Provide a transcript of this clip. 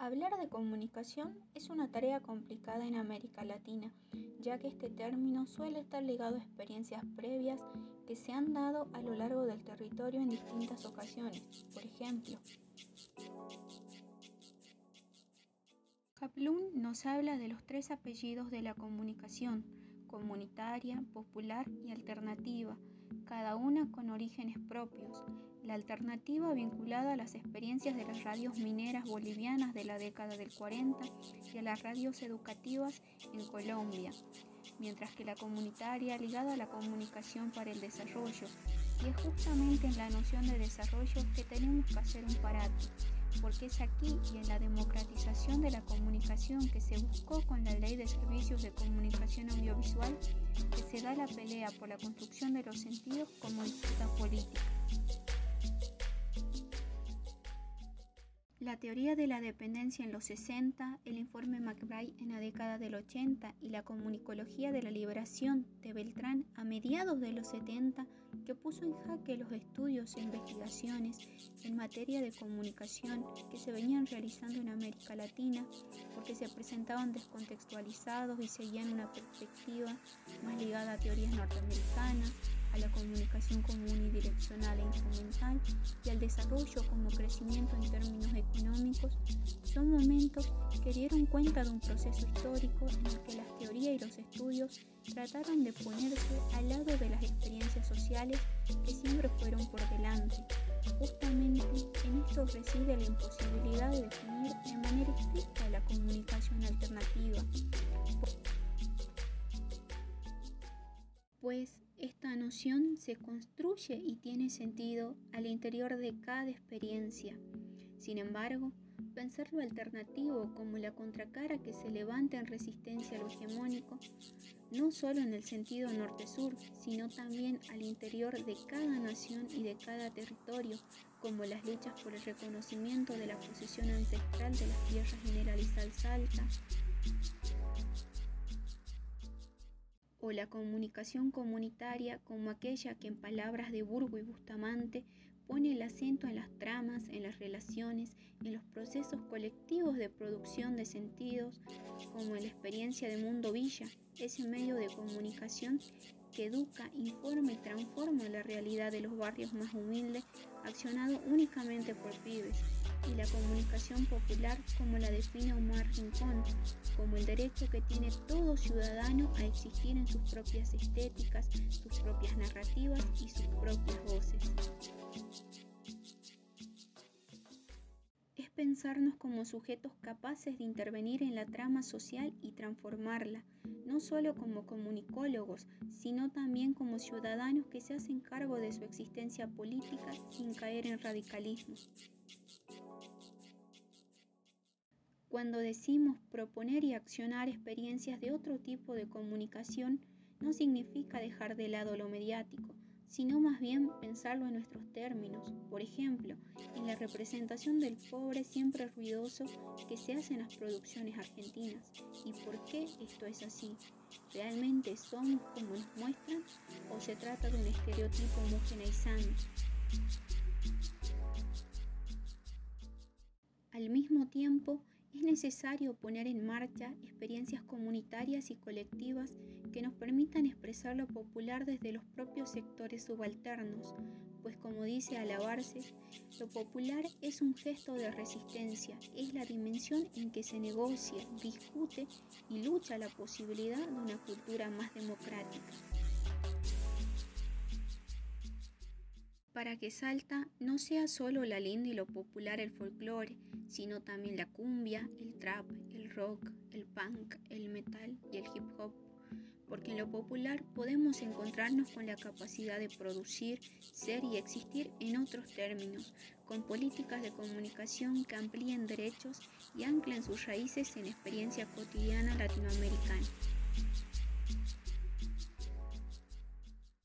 Hablar de comunicación es una tarea complicada en América Latina, ya que este término suele estar ligado a experiencias previas que se han dado a lo largo del territorio en distintas ocasiones. Por ejemplo, Kaplun nos habla de los tres apellidos de la comunicación, comunitaria, popular y alternativa, cada una con orígenes propios. La alternativa vinculada a las experiencias de las radios mineras bolivianas de la década del 40 y a las radios educativas en Colombia, mientras que la comunitaria ligada a la comunicación para el desarrollo. Y es justamente en la noción de desarrollo que tenemos que hacer un parate porque es aquí y en la democratización de la comunicación que se buscó con la Ley de Servicios de Comunicación Audiovisual que se da la pelea por la construcción de los sentidos como disputa política. La teoría de la dependencia en los 60, el informe McBride en la década del 80 y la comunicología de la liberación de Beltrán a mediados de los 70, que puso en jaque los estudios e investigaciones en materia de comunicación que se venían realizando en América Latina, porque se presentaban descontextualizados y seguían una perspectiva más ligada a teorías norteamericanas, a la comunicación común y direccional e instrumental y al desarrollo como crecimiento en términos económicos, son momentos que dieron cuenta de un proceso histórico en el que las teorías y los estudios trataron de ponerse al lado de las experiencias sociales que siempre fueron por delante. Justamente en esto reside la imposibilidad de definir de manera estricta la comunicación alternativa. Pues esta noción se construye y tiene sentido al interior de cada experiencia. Sin embargo, pensar lo alternativo como la contracara que se levanta en resistencia a lo hegemónico, no solo en el sentido norte-sur, sino también al interior de cada nación y de cada territorio, como las luchas por el reconocimiento de la posición ancestral de las tierras mineralizadas altas, o la comunicación comunitaria como aquella que en palabras de Burgo y Bustamante pone el acento en las tramas, en las relaciones, en los procesos colectivos de producción de sentidos, como la experiencia de Mundo Villa, ese medio de comunicación que educa, informa y transforma la realidad de los barrios más humildes, accionado únicamente por pibes, y la comunicación popular como la define Omar Rincón, como el derecho que tiene todo ciudadano a existir en sus propias estéticas, sus propias narrativas y sus propias voces. Es pensarnos como sujetos capaces de intervenir en la trama social y transformarla, no solo como comunicólogos, sino también como ciudadanos que se hacen cargo de su existencia política sin caer en radicalismo. Cuando decimos proponer y accionar experiencias de otro tipo de comunicación, no significa dejar de lado lo mediático, sino más bien pensarlo en nuestros términos, por ejemplo, en la representación del pobre siempre ruidoso que se hace en las producciones argentinas. ¿Y por qué esto es así? ¿Realmente somos como nos muestran o se trata de un estereotipo homogeneizante? Al mismo tiempo, es necesario poner en marcha experiencias comunitarias y colectivas que nos permitan expresar lo popular desde los propios sectores subalternos, pues como dice Alabarse, lo popular es un gesto de resistencia, es la dimensión en que se negocia, discute y lucha la posibilidad de una cultura más democrática. Para que Salta no sea solo la linda y lo popular el folclore, sino también la cumbia, el trap, el rock, el punk, el metal y el hip hop. Porque en lo popular podemos encontrarnos con la capacidad de producir, ser y existir en otros términos, con políticas de comunicación que amplíen derechos y anclen sus raíces en experiencia cotidiana latinoamericana.